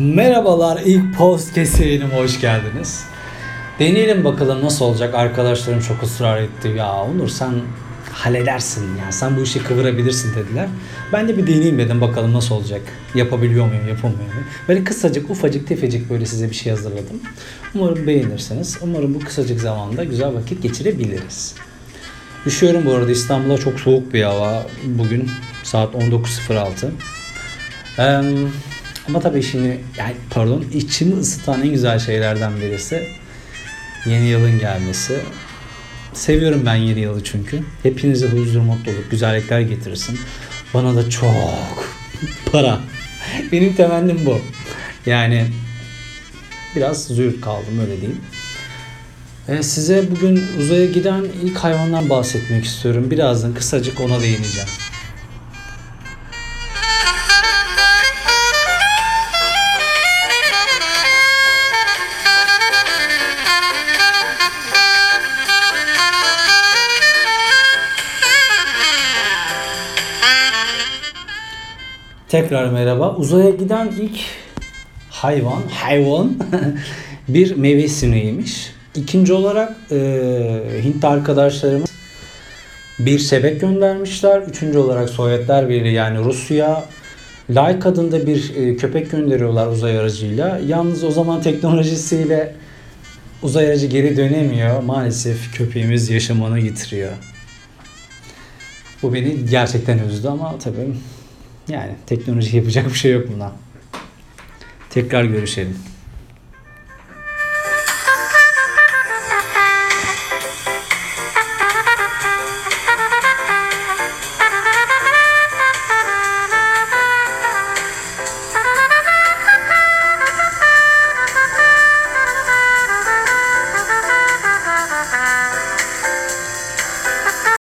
Merhabalar ilk podcast yayınıma hoş geldiniz. Deneyelim bakalım nasıl olacak. Arkadaşlarım çok ısrar etti. Ya Onur sen halledersin ya. Sen bu işi kıvırabilirsin dediler. Ben de bir deneyeyim dedim bakalım nasıl olacak. Yapabiliyor muyum, yapamıyor muyum? Böyle kısacık, ufacık, tefecik böyle size bir şey hazırladım. Umarım beğenirsiniz. Umarım bu kısacık zamanda güzel vakit geçirebiliriz. Üşüyorum bu arada İstanbul'a çok soğuk bir hava. Bugün saat 19.06. Eee, ama tabii şimdi yani pardon içimi ısıtan en güzel şeylerden birisi yeni yılın gelmesi. Seviyorum ben yeni yılı çünkü. Hepinize huzur, mutluluk, güzellikler getirsin. Bana da çok para. Benim temennim bu. Yani biraz züğürt kaldım öyle diyeyim. Ee, size bugün uzaya giden ilk hayvandan bahsetmek istiyorum. Birazdan kısacık ona değineceğim. Tekrar merhaba. Uzaya giden ilk hayvan, hayvan bir meyve sineğiymiş. İkinci olarak e, Hint arkadaşlarımız bir sebek göndermişler. Üçüncü olarak Sovyetler Birliği yani Rusya Laika adında bir e, köpek gönderiyorlar uzay aracıyla. Yalnız o zaman teknolojisiyle uzay aracı geri dönemiyor. Maalesef köpeğimiz yaşamını yitiriyor. Bu beni gerçekten üzdü ama tabii yani teknoloji yapacak bir şey yok buna. Tekrar görüşelim.